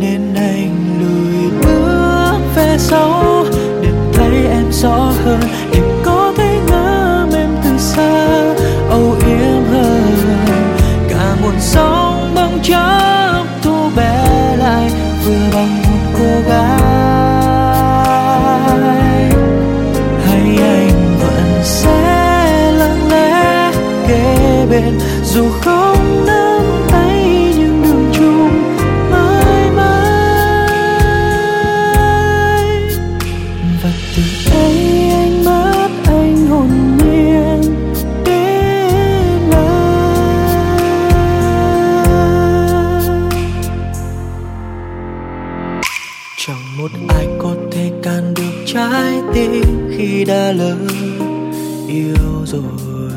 nên anh lùi bước về sau, để thấy em rõ hơn. Để có thể ngắm em từ xa, âu yếm hơn. Cả một sóng bóng chốc thu bé lại, vừa bằng một cô gái. Hay anh vẫn sẽ lặng lẽ kế bên, dù không nơi chẳng một ai có thể can được trái tim khi đã lỡ yêu rồi.